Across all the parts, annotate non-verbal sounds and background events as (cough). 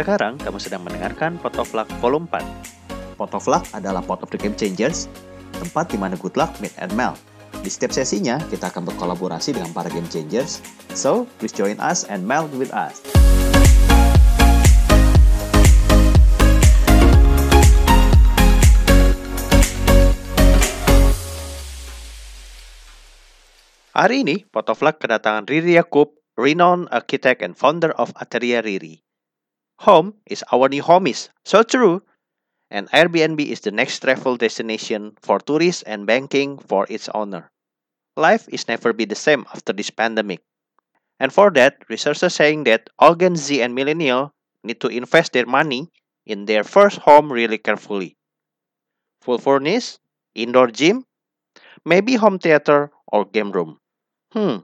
Sekarang kamu sedang mendengarkan Pot of Luck Volume 4. Pot of Luck adalah Pot of the Game Changers, tempat di mana good luck meet and melt. Di setiap sesinya, kita akan berkolaborasi dengan para Game Changers. So, please join us and melt with us. Hari ini, Pot of Luck kedatangan Riri Yakub, renowned architect and founder of Ateria Riri. Home is our new homies, so true. And Airbnb is the next travel destination for tourists and banking for its owner. Life is never be the same after this pandemic. And for that, researchers saying that Gen Z and millennial need to invest their money in their first home really carefully. Full furnished, indoor gym, maybe home theater or game room. Hmm.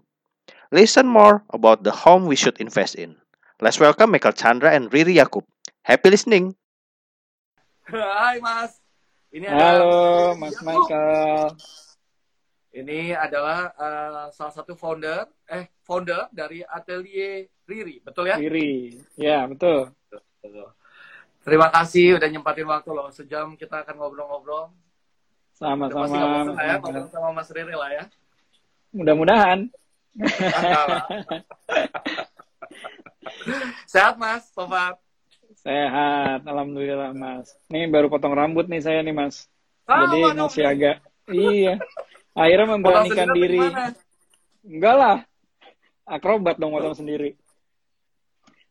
Listen more about the home we should invest in. Let's welcome Michael Chandra and Riri Yakub. Happy listening. Hai Mas. Ini Halo Mas Michael. Ini adalah uh, salah satu founder, eh founder dari Atelier Riri, betul ya? Riri, ya betul. Betul. Terima kasih udah nyempatin waktu loh. Sejam kita akan ngobrol-ngobrol. Pasti bosan Sama-sama. ya ngobrol sama Mas Riri lah ya. Mudah-mudahan. (laughs) (laughs) Sehat Mas, sobat. Sehat, alhamdulillah Mas. Nih baru potong rambut nih saya nih Mas. Sama Jadi dong, masih agak, iya. Akhirnya memberanikan diri. Enggak lah. Akrobat dong potong sendiri.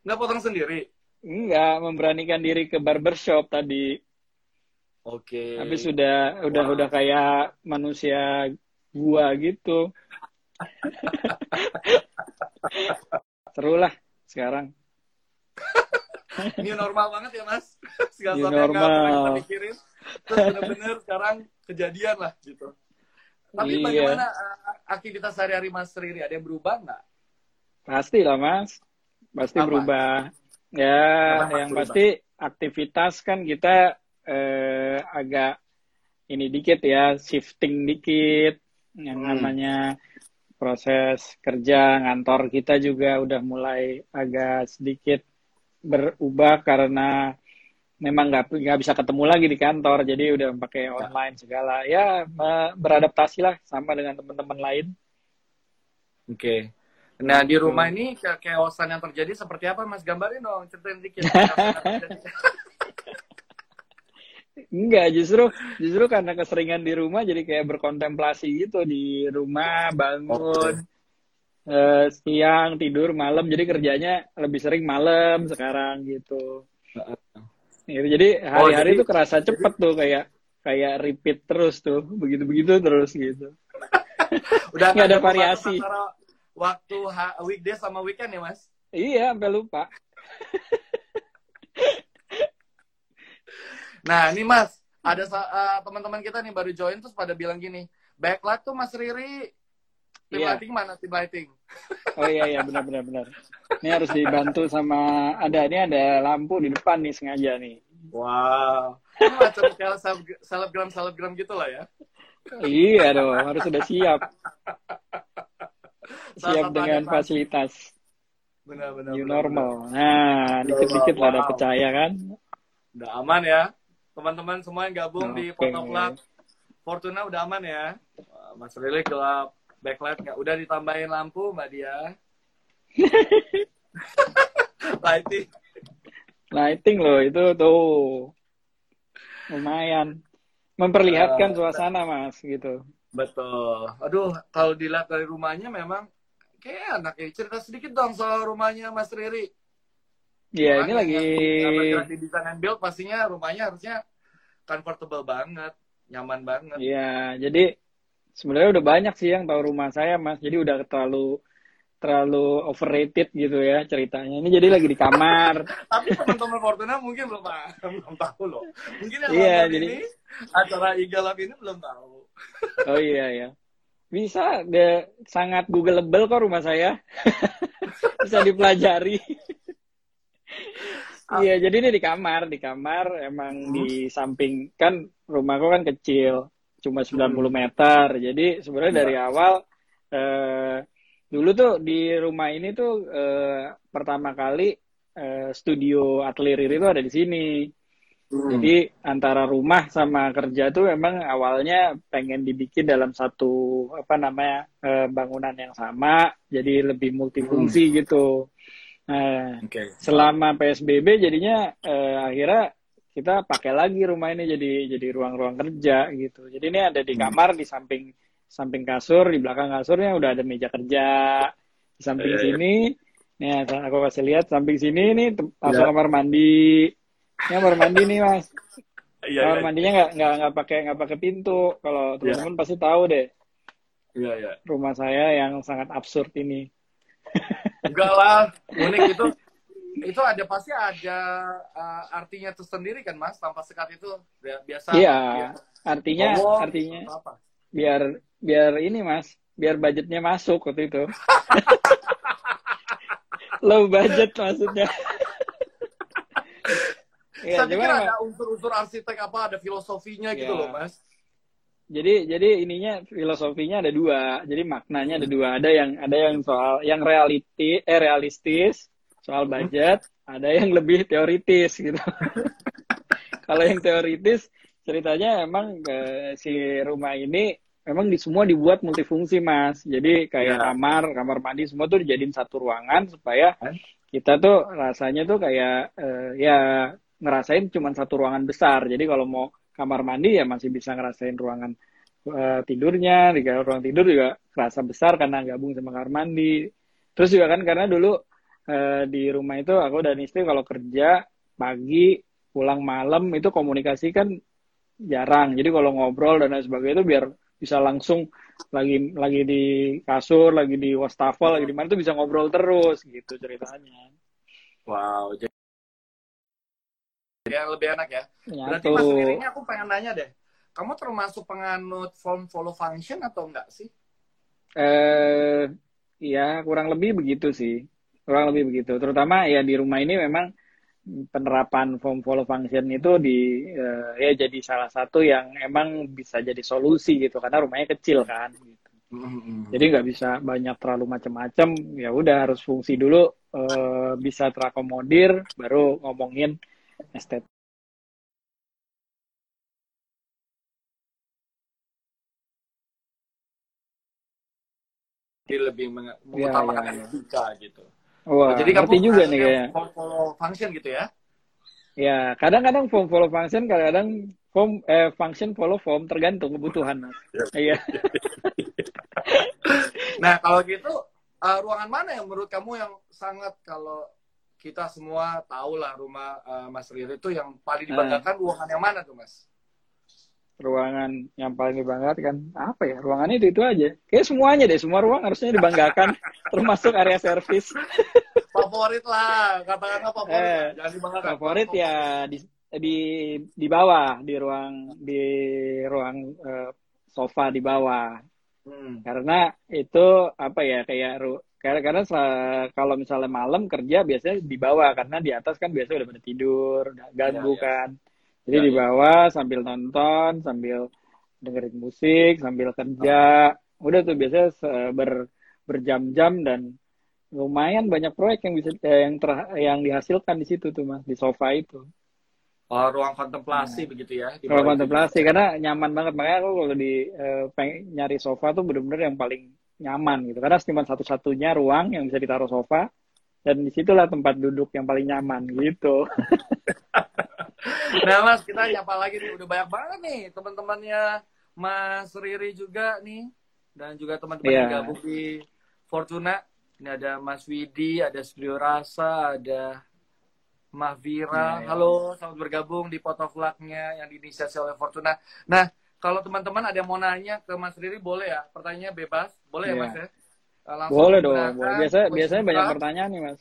Nggak potong sendiri. Enggak, memberanikan diri ke barbershop tadi. Oke. Habis sudah udah Wah. udah kayak manusia gua gitu. (laughs) Seru lah sekarang. (laughs) Ini normal banget ya Mas. (laughs) Segala sesuatu yang kita normal. pikirin. Terus bener-bener sekarang kejadian lah gitu. Tapi Iya. bagaimana uh, aktivitas sehari-hari Mas Riri? Ada yang berubah nggak? Pasti lah mas, pasti Apa? berubah. Ya, Apa yang berubah? pasti aktivitas kan kita eh, agak ini dikit ya, shifting dikit. Yang Hmm. namanya proses kerja ngantor kita juga udah mulai agak sedikit berubah karena memang nggak nggak bisa ketemu lagi di kantor, jadi udah pakai online segala. Ya, beradaptasi lah sama dengan teman-teman lain. Oke. Nah di rumah ini ke keosan yang terjadi seperti apa Mas? Gambarin dong, ceritain dikit. (laughs) (laughs) Enggak, justru justru karena keseringan di rumah jadi kayak berkontemplasi gitu di rumah bangun eh, siang tidur malam jadi kerjanya lebih sering malam sekarang gitu. Gitu, jadi hari-hari jadi- tuh kerasa cepet tuh kayak kayak repeat terus tuh begitu-begitu terus gitu. (laughs) Udah Nggak ada variasi. waktu ha- weekday sama weekend ya Mas? Iya, sampai lupa. (laughs) Nah ini Mas, ada eh, teman-teman kita nih baru join terus pada bilang gini, backlight tuh Mas Riri, tim Iya. lighting mana tim lighting? (laughs) Oh iya iya benar benar benar. Ini harus dibantu sama ada ini ada lampu di depan nih sengaja nih. Wow. Ini macam kayak seleb- selebgram selebgram gitu lah ya. Iya dong, harus sudah siap. Siap dengan fasilitas Benar-benar. new normal. Nah, dikit-dikit lah ada percaya kan. Udah aman ya. Teman-teman semua yang gabung di Oke. Photoclub Fortuna udah aman ya. Mas Rili gelap backlight nggak? Udah ditambahin lampu Mbak Dia. (laughs) Lighting. Lighting loh itu tuh lumayan memperlihatkan Eh, suasana mas gitu. Betul. Aduh, kalau dilihat dari rumahnya memang kayak enak ya. Cerita sedikit dong soal rumahnya Mas Riri. Iya ini yang lagi bergerak di design and build pastinya rumahnya harusnya comfortable banget, nyaman banget. Iya, jadi sebenarnya udah banyak sih yang tahu rumah saya, Mas. Jadi udah terlalu terlalu overrated gitu ya ceritanya. Ini jadi lagi di kamar. (laughs) Tapi teman-teman Fortuna mungkin belum belum tahu loh. Mungkin yang Iya, jadi- ini acara Igalab ini belum tahu. (laughs) Oh iya ya. Bisa, de, sangat googleable kok rumah saya. (laughs) Bisa dipelajari. Iya, jadi ini di kamar, di kamar emang di samping kan rumahku kan kecil, cuma 90 meter. Jadi sebenarnya Iya. dari awal eh dulu tuh di rumah ini tuh eh, pertama kali eh, studio atelier itu ada di sini. Hmm. Jadi antara rumah sama kerja tuh memang awalnya pengen dibikin dalam satu apa namanya eh, bangunan yang sama, jadi lebih multifungsi gitu. Nah, Oke. selama PSBB jadinya eh, akhirnya kita pakai lagi rumah ini jadi jadi ruang-ruang kerja gitu. Jadi ini ada di Hmm. kamar di samping samping kasur, di belakang kasurnya udah ada meja kerja. Di samping Iya, iya. sini, nih aku kasih lihat samping sini nih tem- langsung Iya. kamar mandi. Ini kamar mandi nih mas. Iya, kamar iya. mandinya nggak nggak nggak pakai nggak pakai pintu. Kalau teman-teman pasti tahu deh Iya, iya. rumah saya yang sangat absurd ini. Enggak lah, unik itu. Itu ada pasti ada uh, artinya tersendiri kan mas? Tanpa sekat itu Bi- biasa. Iya, artinya cowok artinya atau apa? biar biar ini mas biar budgetnya masuk waktu itu. (laughs) Low budget maksudnya. Ya, saya cuma pikir ada unsur-unsur arsitek apa ada filosofinya gitu Iya. loh mas jadi jadi ininya filosofinya ada dua. Jadi maknanya ada dua. Ada yang ada yang soal yang realiti eh realistis soal budget. Ada yang lebih teoritis gitu. (laughs) Kalau yang teoritis ceritanya emang eh, si rumah ini memang di semua dibuat multifungsi mas. Jadi kayak Ya. kamar kamar mandi semua tuh dijadiin satu ruangan supaya Kan? kita tuh rasanya tuh kayak eh, ya ngerasain cuma satu ruangan besar. Jadi kalau mau kamar mandi ya masih bisa ngerasain ruangan eh, tidurnya di ruang tidur juga kerasa besar karena gabung sama kamar mandi. Terus juga kan karena dulu eh, di rumah itu aku dan istri kalau kerja pagi pulang malam itu komunikasi kan jarang. Jadi kalau ngobrol dan lain sebagainya itu biar bisa langsung lagi lagi di kasur lagi di wastafel lagi di mana tuh bisa ngobrol terus gitu ceritanya. Wow jadi ya, lebih enak ya. Berarti nyatu mas Riri aku pengen nanya deh. Kamu termasuk penganut form follow function atau enggak sih? Eh ya kurang lebih begitu sih. Kurang lebih begitu. Terutama ya di rumah ini memang penerapan form follow function itu di eh, ya jadi salah satu yang emang bisa jadi solusi gitu karena rumahnya kecil kan gitu. jadi nggak bisa banyak terlalu macam-macam ya udah harus fungsi dulu eh, bisa terakomodir baru ngomongin estetik jadi lebih meng- mengutamakan iya, iya. estetika gitu. Wah jadi kamu juga nih kayaknya. form follow function gitu ya? Ya kadang-kadang form follow function kadang-kadang form eh, function follow form tergantung kebutuhan. (laughs) Iya. Nah, kalau gitu, uh, ruangan mana yang menurut kamu yang sangat kalau kita semua tahu lah rumah uh, Mas Riri itu yang paling dibanggakan ruangan yang mana tuh, Mas? ruangan yang paling dibanggakan apa ya ruangan itu itu aja kayak semuanya deh semua ruang harusnya dibanggakan (laughs) termasuk area servis Favorit lah, katakanlah favorit. Eh, lah. Jangan dibanggakan. favorit ya di di di bawah di ruang di ruang eh, sofa di bawah Hmm. karena itu apa ya kayak ru- karena karena kalau misalnya malam kerja biasanya di bawah karena di atas kan biasanya udah pada tidur udah ganggu Ya, ya. kan jadi Ya, di ya. bawah sambil nonton sambil dengerin musik sambil kerja udah tuh biasanya ber berjam-jam dan lumayan banyak proyek yang bisa eh, yang ter, yang dihasilkan di situ tuh mas di sofa itu Oh, ruang kontemplasi begitu ya. kalau bawah itu. kontemplasi karena nyaman banget makanya aku kalau di eh, pengen nyari sofa tuh bener-bener yang paling nyaman gitu karena cuma satu-satunya ruang yang bisa ditaruh sofa dan di situlah tempat duduk yang paling nyaman gitu (laughs) Nah, Mas, kita nyapa lagi nih. Udah banyak banget nih teman-temannya Mas Riri juga nih. Dan juga teman-teman yang Iya. gabung di Fortuna. Ini ada Mas Widi, ada Studio Rasa, ada Mahvira. Iya, iya. Halo, selamat bergabung di Potovlagnya yang diinisiasi oleh Fortuna. Nah, kalau teman-teman ada yang mau nanya ke Mas Riri, boleh ya? Pertanyaannya bebas. Boleh ya, Iya. Mas ya? Eh, Langsung boleh dong biasa question biasanya banyak card. pertanyaan nih mas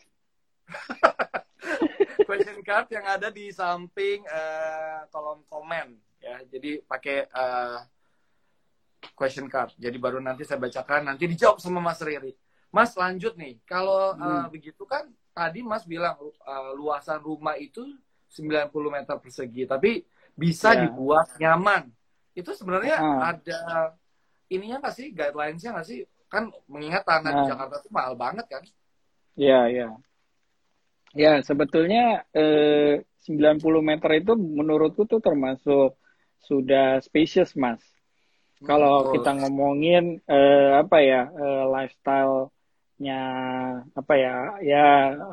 (laughs) question card yang ada di samping eh, kolom komen ya. Jadi pakai eh, question card. Jadi baru nanti saya bacakan, nanti dijawab sama Mas Riri. Mas lanjut nih. Kalau Hmm. begitu kan tadi Mas bilang eh, luasan rumah itu 90 meter persegi, tapi bisa Ya. dibuat nyaman. Itu sebenarnya Ah. ada ininya nggak sih guidelines-nya nggak sih? Kan mengingat tanah di Nah. Jakarta itu mahal banget kan? Iya iya Ya, sebetulnya eh, 90 meter itu menurutku tuh termasuk sudah spacious, Mas. Kalau Betul. kita ngomongin eh, apa ya eh, lifestyle-nya apa ya ya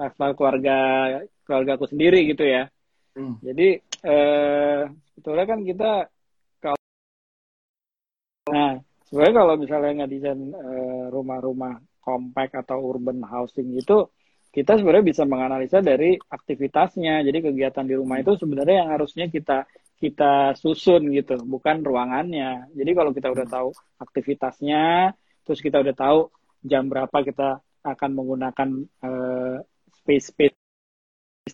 lifestyle keluarga keluarga aku sendiri gitu ya. Hmm. Jadi eh, sebetulnya kan kita kalau sebenarnya kalau misalnya nggak desain eh, rumah-rumah compact atau urban housing itu kita sebenarnya bisa menganalisa dari aktivitasnya. Jadi kegiatan di rumah itu sebenarnya yang harusnya kita kita susun gitu, bukan ruangannya. Jadi kalau kita udah tahu aktivitasnya, terus kita udah tahu jam berapa kita akan menggunakan eh, space space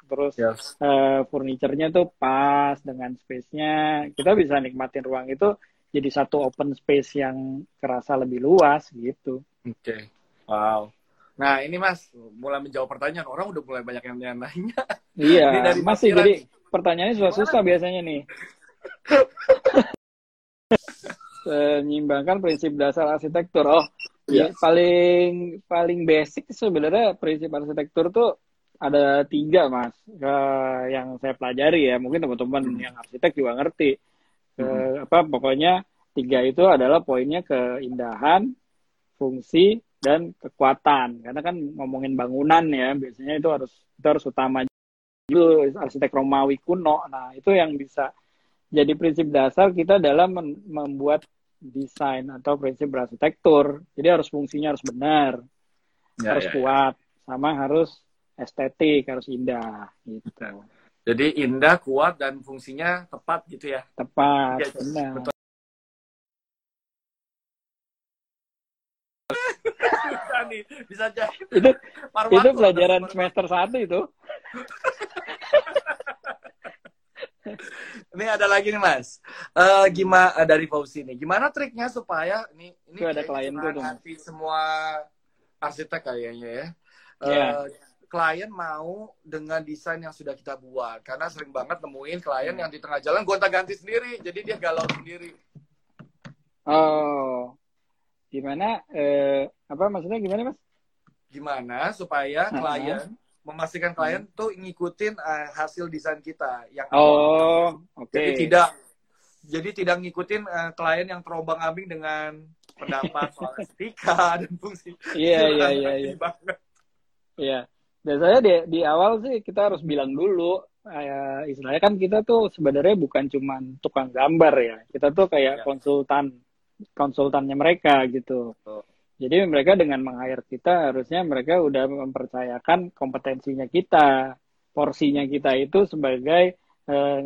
terus Yes. eh, furniture-nya tuh pas dengan space-nya, kita bisa nikmatin ruang itu jadi satu open space yang kerasa lebih luas gitu. Oke. Wow. Nah, ini Mas, mulai menjawab pertanyaan. Orang udah mulai banyak yang nanya. Iya, Ini dari masih jadi pertanyaannya susah-susah biasanya nih. (laughs) Menyimbangkan prinsip dasar arsitektur. Oh, ya, paling paling basic sebenarnya prinsip arsitektur tuh ada tiga mas Eh, yang saya pelajari ya. Mungkin teman-teman Hmm. yang arsitek juga ngerti. Eh, Hmm. apa pokoknya tiga itu adalah poinnya keindahan, fungsi, dan kekuatan. Karena kan ngomongin bangunan ya, biasanya itu harus itu harus utama dulu arsitek Romawi kuno. Nah, itu yang bisa jadi prinsip dasar kita dalam mem- membuat desain atau prinsip berarsitektur. Jadi harus fungsinya harus benar, Ya, harus ya, ya. kuat, sama harus estetik, harus indah gitu. Jadi indah, kuat, dan fungsinya tepat gitu ya. Tepat, Iya, benar. betul. Bisa nih, bisa jadi. Itu itu pelajaran semester satu itu. (laughs) Ini ada lagi nih Mas. Eh gimana dari Fauzi nih? Gimana triknya supaya ini ini ada klien tuh, semua arsitek kayaknya ya. Eh, Iya. Klien mau dengan desain yang sudah kita buat karena sering banget nemuin klien Hmm. yang di tengah jalan gonta-ganti sendiri, jadi dia galau sendiri. Oh, gimana? Eh, apa maksudnya gimana mas? Gimana supaya Uh-huh. klien memastikan klien tuh ngikutin eh, hasil desain kita yang Oh, oke. Jadi tidak jadi tidak ngikutin eh, klien yang terombang ambing dengan pendapat soal (laughs) estetika dan fungsi. Iya, iya, iya, (laughs) iya. Biasanya di, di awal sih kita harus bilang dulu. Eh, istilahnya kan kita tuh sebenarnya bukan cuma tukang gambar ya. Kita tuh kayak Iya. konsultan, konsultannya mereka gitu. Betul. Jadi mereka dengan meng-hire kita harusnya mereka udah mempercayakan kompetensinya kita, porsinya kita itu sebagai eh,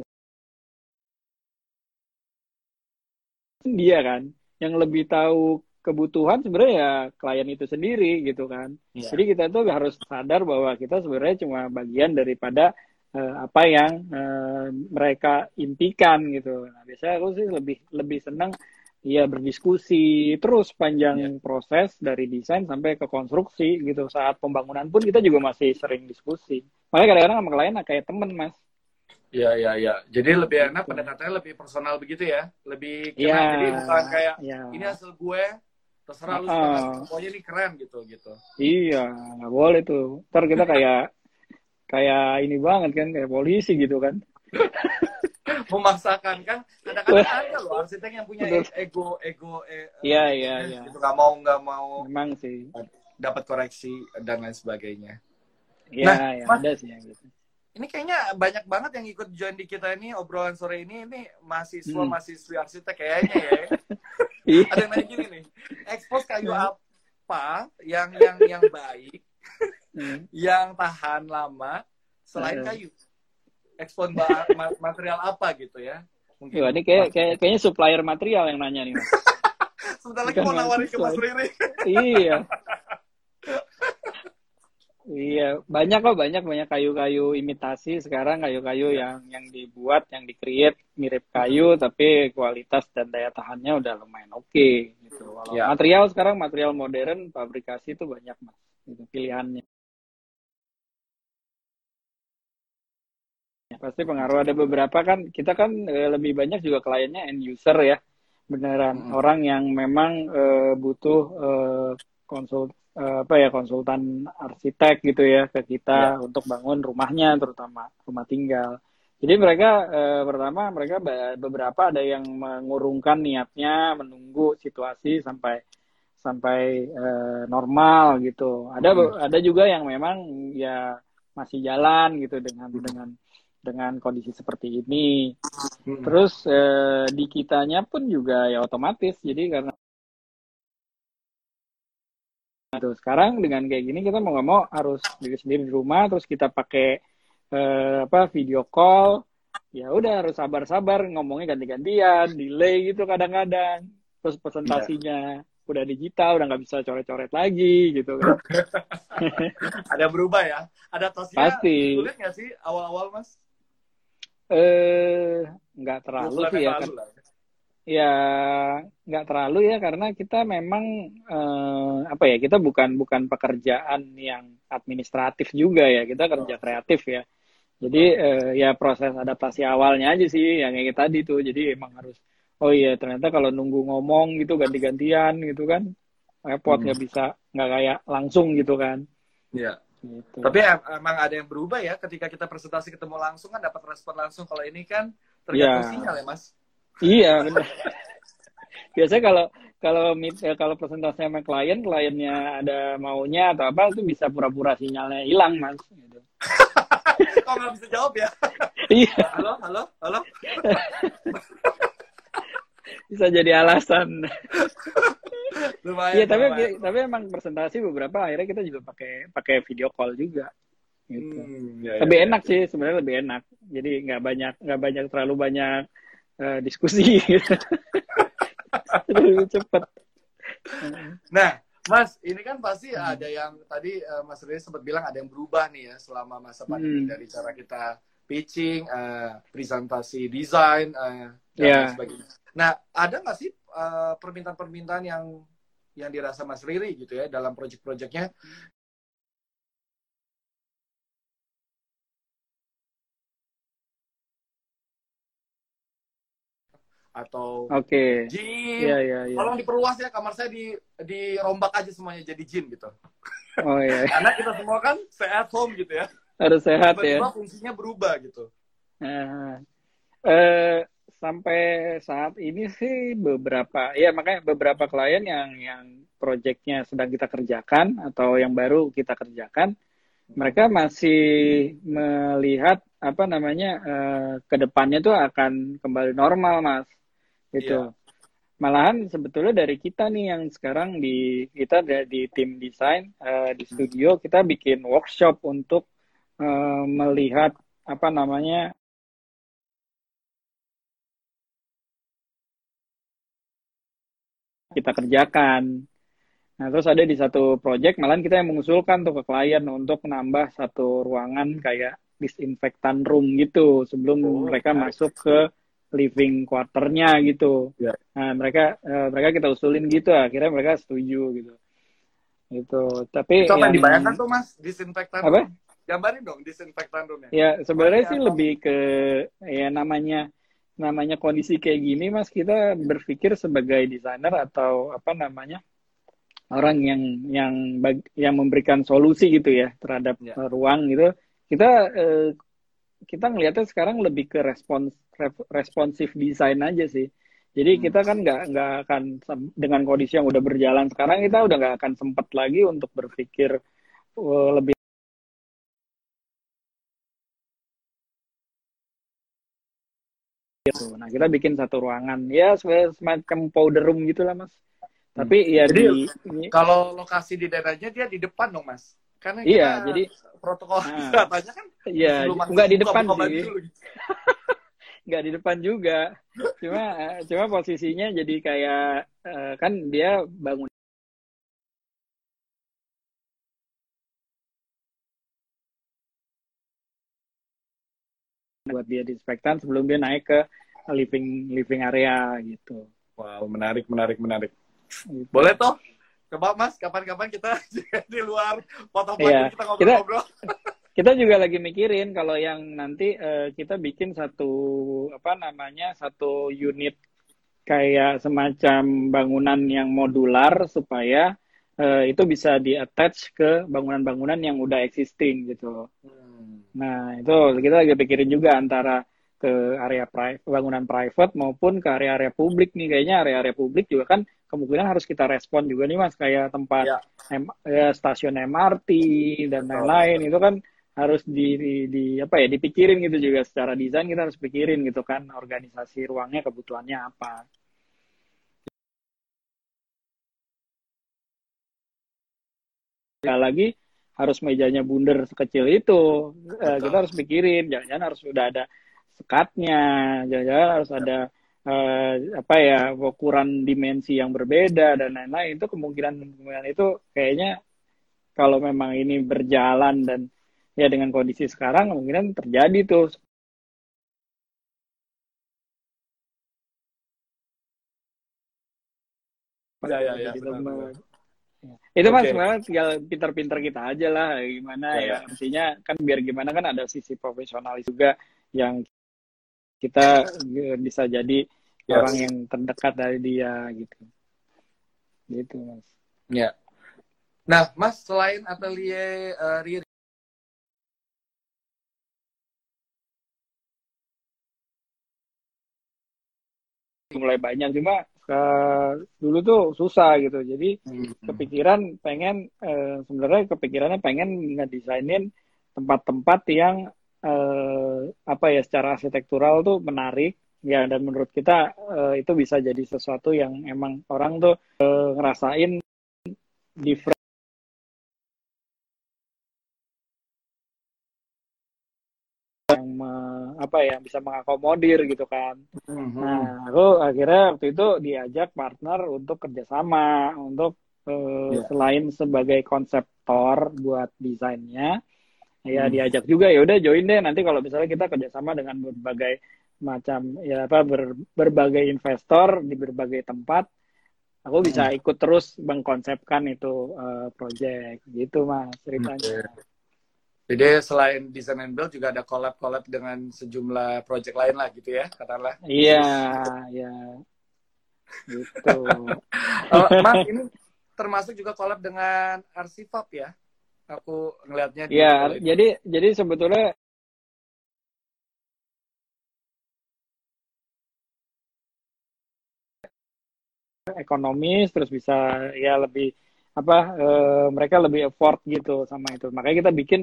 dia kan yang lebih tahu kebutuhan sebenarnya ya klien itu sendiri gitu kan. Iya. Jadi kita tuh harus sadar bahwa kita sebenarnya cuma bagian daripada eh, apa yang eh, mereka impikan gitu. Nah, biasanya aku sih lebih lebih senang ya berdiskusi terus panjang proses dari desain sampai ke konstruksi gitu. Saat pembangunan pun kita juga masih sering diskusi. Makanya kadang-kadang sama klien kayak temen mas. Iya iya iya. Jadi lebih enak pendekatannya lebih personal begitu ya. Lebih kena. Iya. Jadi bukan kayak Iya. ini hasil gue terserah lu Ah. suka suka. pokoknya ini keren gitu gitu. Iya, nggak boleh tuh. Ntar kita kayak kayak ini banget kan, kayak polisi gitu kan. (laughs) Memaksakan kan kadang-kadang ada loh arsitek yang punya Betul. ego ego eh, Iya, iya, iya. gitu nggak mau nggak mau Memang sih. dapat koreksi dan lain sebagainya. Iya, Nah, ya, Mas- ada sih yang gitu. Ini kayaknya banyak banget yang ikut join di kita ini obrolan sore ini ini mahasiswa Hmm. mahasiswi arsitek kayaknya ya. (laughs) Iya. Ada yang nanya gini nih, expose kayu Hmm. apa yang yang yang baik, Hmm. yang tahan lama selain Hmm. kayu? Ma- material apa gitu ya? Mungkin Wah, ini kayak, kayak kayaknya supplier material yang nanya nih, (laughs) sebentar lagi bukan mau nawarin ke Mas. Riri. iya. (laughs) Iya, banyak kok banyak banyak kayu-kayu imitasi sekarang kayu-kayu yang yang dibuat, yang di-create mirip kayu tapi kualitas dan daya tahannya udah lumayan oke gitu. Kalau Ya. material sekarang material modern fabrikasi itu banyak Mas, itu pilihannya. Ya, Pasti pengaruh ada beberapa kan kita kan eh, lebih banyak juga kliennya end user ya. Beneran Mm-mm. orang yang memang eh, butuh eh, konsul uh, apa ya konsultan arsitek gitu ya ke kita ya. untuk bangun rumahnya terutama rumah tinggal. Jadi mereka uh, pertama mereka beberapa ada yang mengurungkan niatnya menunggu situasi sampai sampai uh, normal gitu. Ada hmm. ada juga yang memang ya masih jalan gitu dengan hmm. dengan dengan kondisi seperti ini. Hmm. Terus uh, di kitanya pun juga ya otomatis. Jadi karena Tuh, sekarang dengan kayak gini kita mau nggak mau harus diri sendiri di rumah terus kita pakai uh, apa video call. Ya udah harus sabar-sabar ngomongnya ganti-gantian delay gitu kadang-kadang. Terus presentasinya yeah. udah digital udah nggak bisa coret-coret lagi gitu kan. (laughs) Ada berubah ya? Ada tosnya pasti. sulit nggak sih awal-awal mas? Eh nggak terlalu sih ya kan. lah ya nggak terlalu ya karena kita memang eh, apa ya kita bukan bukan pekerjaan yang administratif juga ya kita kerja kreatif ya jadi eh, ya proses adaptasi awalnya aja sih yang kayak tadi tuh jadi emang harus oh iya ternyata kalau nunggu ngomong gitu ganti-gantian gitu kan repot nggak hmm. bisa nggak kayak langsung gitu kan Iya. Gitu. Tapi emang ada yang berubah ya ketika kita presentasi ketemu langsung kan dapat respon langsung. Kalau ini kan tergantung ya. sinyal ya mas. Iya benar. (laughs) Biasanya kalau kalau meet, ya, kalau presentasi sama klien, kliennya ada maunya atau apa itu bisa pura-pura sinyalnya hilang mas. Gitu. (laughs) Kok nggak bisa jawab ya? (laughs) Iya. Halo, halo, halo. bisa jadi alasan. lumayan. Iya tapi lumayan. tapi emang presentasi beberapa akhirnya kita juga pakai pakai video call juga. Gitu. Hmm, ya, lebih ya, enak ya. sih sebenarnya lebih enak. Jadi nggak banyak nggak banyak terlalu banyak uh, diskusi (laughs) lebih cepat nah Mas, ini kan pasti hmm. ada yang tadi uh, Mas Riri sempat bilang ada yang berubah nih ya selama masa pandemi hmm. dari cara kita pitching, uh, presentasi desain, uh, dan yeah. sebagainya. Nah, ada nggak sih permintaan-permintaan uh, yang yang dirasa Mas Riri gitu ya dalam proyek-proyeknya atau Oke. Okay. jin. Iya, iya, iya. Tolong diperluas ya kamar saya di dirombak aja semuanya jadi jin gitu. Oh iya. (laughs) Karena kita semua kan sehat home gitu ya. Harus sehat Tiba -tiba ya. fungsinya berubah gitu. Uh, uh, sampai saat ini sih beberapa ya makanya beberapa klien yang yang proyeknya sedang kita kerjakan atau yang baru kita kerjakan mereka masih melihat apa namanya uh, ke depannya tuh akan kembali normal mas gitu. Yeah. Malahan sebetulnya dari kita nih yang sekarang di kita di tim desain uh, di studio kita bikin workshop untuk uh, melihat apa namanya kita kerjakan. Nah, terus ada di satu project malahan kita yang mengusulkan tuh ke klien untuk nambah satu ruangan kayak disinfektan room gitu sebelum oh, mereka masuk ke living quarternya gitu. Yeah. Nah mereka uh, mereka kita usulin gitu, akhirnya mereka setuju gitu. Itu. Tapi Coba yang... dibayangkan tuh mas disinfektan. Apa? Room. Gambarin dong disinfektan roomnya. Ya sebenarnya sih atau... lebih ke ya namanya namanya kondisi kayak gini mas kita berpikir sebagai desainer atau apa namanya orang yang yang yang memberikan solusi gitu ya terhadap yeah. ruang gitu kita eh, kita ngelihatnya sekarang lebih ke respons responsif desain aja sih. Jadi hmm. kita kan nggak nggak akan dengan kondisi yang udah berjalan sekarang kita udah nggak akan sempat lagi untuk berpikir uh, lebih gitu. Nah kita bikin satu ruangan ya semacam powder room gitulah mas. Tapi hmm. ya Jadi, di kalau lokasi di daerahnya dia di depan dong mas. Karena iya, jadi protokol nah, kan iya, nggak di depan sih. Gitu. (laughs) nggak di depan juga. Cuma eh, cuma posisinya jadi kayak uh, kan dia bangun buat dia disinfektan sebelum dia naik ke living living area gitu. Wow, menarik, menarik, menarik. Gitu. Boleh toh Coba Mas, kapan-kapan kita (laughs) di luar foto yeah. kita ngobrol-ngobrol. Kita, (laughs) kita juga lagi mikirin kalau yang nanti uh, kita bikin satu apa namanya satu unit kayak semacam bangunan yang modular supaya eh, itu bisa di attach ke bangunan-bangunan yang udah existing gitu. Hmm. Nah, itu kita lagi pikirin juga antara ke area pri bangunan private maupun ke area-area publik nih. Kayaknya area-area publik juga kan kemungkinan harus kita respon juga nih Mas, kayak tempat Ya. M ya, stasiun MRT dan lain-lain itu kan harus di, di, di apa ya dipikirin gitu juga secara desain kita harus pikirin gitu kan organisasi ruangnya kebutuhannya apa. Sekali lagi harus mejanya bundar sekecil itu Eh, Betul. kita harus pikirin jangan-jangan harus sudah ada sekatnya jangan-jangan harus ada eh, apa ya ukuran dimensi yang berbeda dan lain-lain itu kemungkinan kemungkinan itu kayaknya kalau memang ini berjalan dan ya dengan kondisi sekarang kemungkinan terjadi tuh Ya, ya, ya, benar, benar. Ya. Itu mas Oke. sebenarnya tinggal pinter-pinter kita aja lah gimana Ya, ya, ya. artinya kan biar gimana kan ada sisi profesional juga yang kita eh, bisa jadi Yes. orang yang terdekat dari dia gitu gitu mas Ya. Nah, Mas, selain atelier eh, Riri, mulai banyak cuma ke dulu tuh susah gitu jadi kepikiran pengen eh, sebenarnya kepikirannya pengen ngedesainin tempat-tempat yang eh, apa ya secara arsitektural tuh menarik ya dan menurut kita eh, itu bisa jadi sesuatu yang emang orang tuh eh, ngerasain different yang me- apa ya bisa mengakomodir gitu kan Hmm. Nah, aku akhirnya waktu itu diajak partner untuk kerjasama untuk eh, Iya. selain sebagai konseptor buat desainnya, ya Hmm. diajak juga ya udah join deh nanti kalau misalnya kita kerjasama dengan berbagai macam ya apa ber- berbagai investor di berbagai tempat, aku bisa Hmm. ikut terus mengkonsepkan itu eh, project gitu mas ceritanya. Jadi selain design and build juga ada collab-collab dengan sejumlah project lain lah gitu ya, katakanlah. Iya, (laughs) ya gitu. (laughs) Oh, Mas, ini termasuk juga collab dengan Arsifab ya? Aku ngelihatnya ini. jadi jadi sebetulnya ekonomis terus bisa ya lebih apa eh, mereka lebih afford gitu sama itu. Makanya kita bikin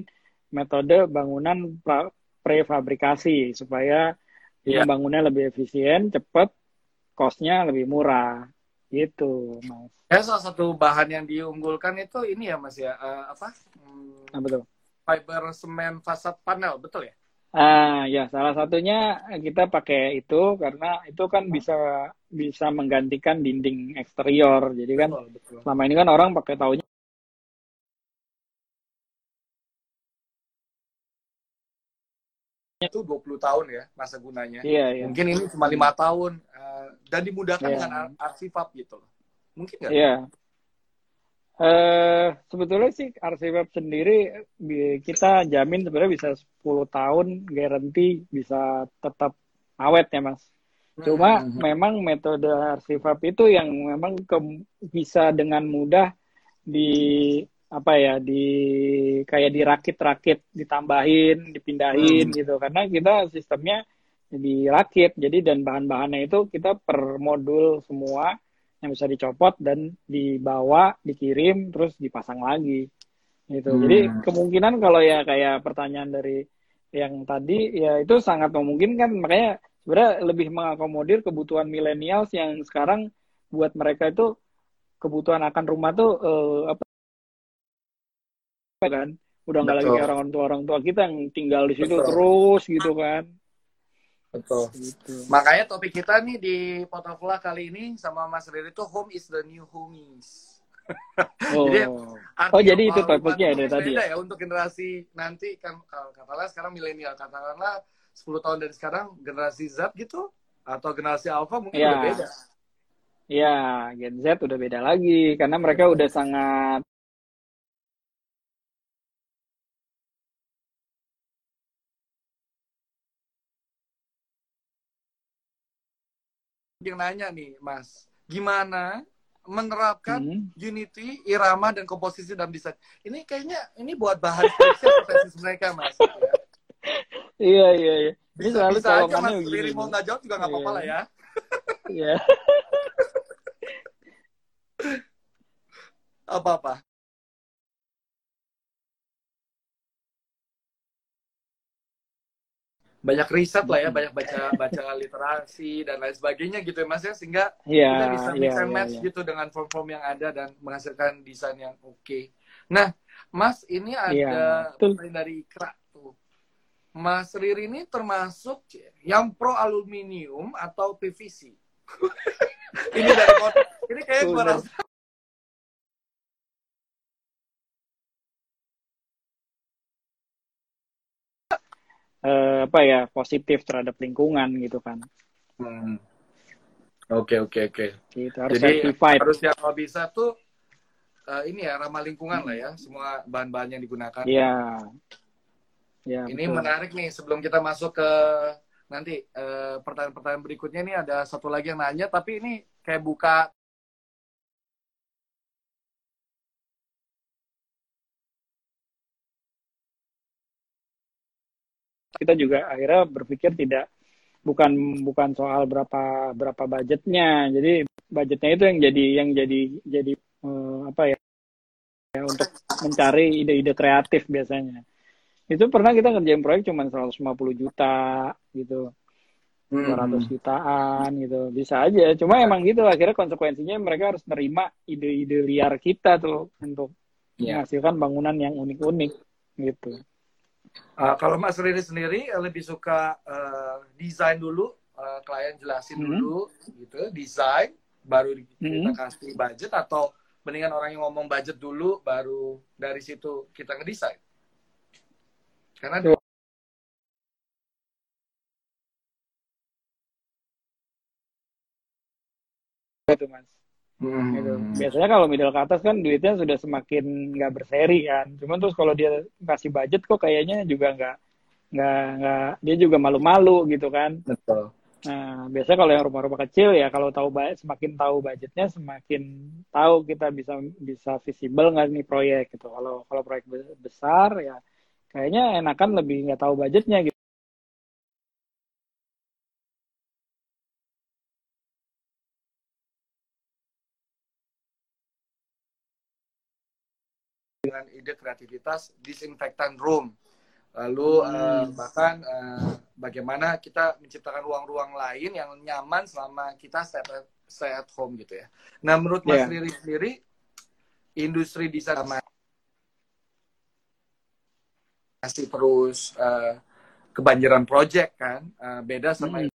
metode bangunan pra- prefabrikasi supaya Iya. bangunnya lebih efisien, cepat, cost-nya lebih murah gitu, Mas. Ya, salah satu bahan yang diunggulkan itu ini ya Mas ya, eh, apa? Hmm, Nah, betul. fiber semen fasad panel, betul ya? Ah, ya salah satunya kita pakai itu karena itu kan bisa bisa menggantikan dinding eksterior. Jadi kan Betul, betul. selama ini kan orang pakai taunya Itu 20 tahun ya masa gunanya. iya iya. Mungkin ini cuma lima tahun eh, dan dimudahkan Iya. dengan ar- arsifab gitu loh. Mungkin nggak? Iya. Eh sebetulnya sih RCWeb sendiri kita jamin sebenarnya bisa 10 tahun garansi bisa tetap awet ya Mas. Cuma Hmm. memang metode arsifab itu yang memang ke- bisa dengan mudah di apa ya di kayak dirakit-rakit, ditambahin, dipindahin Hmm. gitu. Karena kita sistemnya dirakit. Jadi dan bahan-bahannya itu kita per modul semua yang bisa dicopot dan dibawa, dikirim terus dipasang lagi. Gitu. Hmm. Jadi kemungkinan kalau ya kayak pertanyaan dari yang tadi ya itu sangat memungkinkan makanya sebenarnya lebih mengakomodir kebutuhan milenials yang sekarang buat mereka itu kebutuhan akan rumah tuh eh, apa kan udah nggak lagi orang tua orang tua kita yang tinggal di situ Betul. terus gitu kan Betul. gitu. Makanya topik kita nih di Potofla kali ini sama Mas Riri itu home is the new homies. (laughs) oh Jadi, Oh, jadi itu topiknya dari tadi beda ya untuk generasi nanti kan kalau katakanlah sekarang milenial katakanlah 10 tahun dari sekarang generasi Z gitu atau generasi Alpha mungkin Ya. udah beda. ya Gen Z udah beda lagi karena mereka udah sangat Yang nanya nih Mas, gimana menerapkan Hmm. unity, irama dan komposisi dalam desain. Ini kayaknya ini buat bahan tesis mereka, Mas. Ya. Iya iya iya. Ini Bisa, selalu bisa aja Mas begini. Riri mau nggak jawab juga nggak apa-apa lah ya. Iya. Apa-apa. Banyak riset lah ya, banyak baca baca (laughs) literasi dan lain sebagainya gitu ya Mas ya sehingga Iya kita bisa iya mix and iya. match iya. gitu dengan form-form yang ada dan menghasilkan desain yang oke. Nah, Mas ini ada Iya, betul. pertanyaan dari Ikra tuh. Mas Riri ini termasuk yang pro aluminium atau PVC? (laughs) ini dari ini kayak Bener. rasa Eh, apa ya positif terhadap lingkungan gitu kan. Hmm. Oke oke oke. Gitu harus Jadi certified. harus yang bisa tuh eh, ini ya ramah lingkungan lah ya semua bahan-bahan yang digunakan. Iya. Ya, Ini betul. menarik nih sebelum kita masuk ke nanti eh, pertanyaan-pertanyaan berikutnya nih ada satu lagi yang nanya tapi ini kayak buka kita juga akhirnya berpikir tidak bukan bukan soal berapa berapa budgetnya. Jadi budgetnya itu yang jadi yang jadi jadi eh, apa ya, ya untuk mencari ide-ide kreatif biasanya. Itu pernah kita ngerjain proyek cuma 150 juta gitu. 200 jutaan gitu. Bisa aja. Cuma emang gitu akhirnya konsekuensinya mereka harus nerima ide-ide liar kita tuh untuk Iya. menghasilkan bangunan yang unik-unik gitu Uh, kalau Mas Riri sendiri eh, lebih suka eh, desain dulu, eh, klien jelasin Mhm. dulu gitu, desain baru di- kita kasih budget atau mendingan orang yang ngomong budget dulu baru dari situ kita ngedesain. Karena Tuh. gitu mas Hmm. gitu. Biasanya kalau middle ke atas kan duitnya sudah semakin nggak berseri kan. Cuman terus kalau dia kasih budget kok kayaknya juga nggak nggak nggak dia juga malu-malu gitu kan. betul. Nah biasanya kalau yang rumah-rumah kecil ya kalau tahu semakin tahu budgetnya semakin tahu kita bisa bisa visible nggak nih proyek gitu. Kalau kalau proyek be- besar ya kayaknya enakan lebih nggak tahu budgetnya gitu. Dengan ide kreativitas disinfektan room. Lalu eh, bahkan eh, bagaimana kita menciptakan ruang-ruang lain yang nyaman selama kita stay at, stay at home gitu ya. Nah, menurut Mas Iya. Riri sendiri industri desain masih terus eh, kebanjiran project kan, Eh, beda sama Hmm.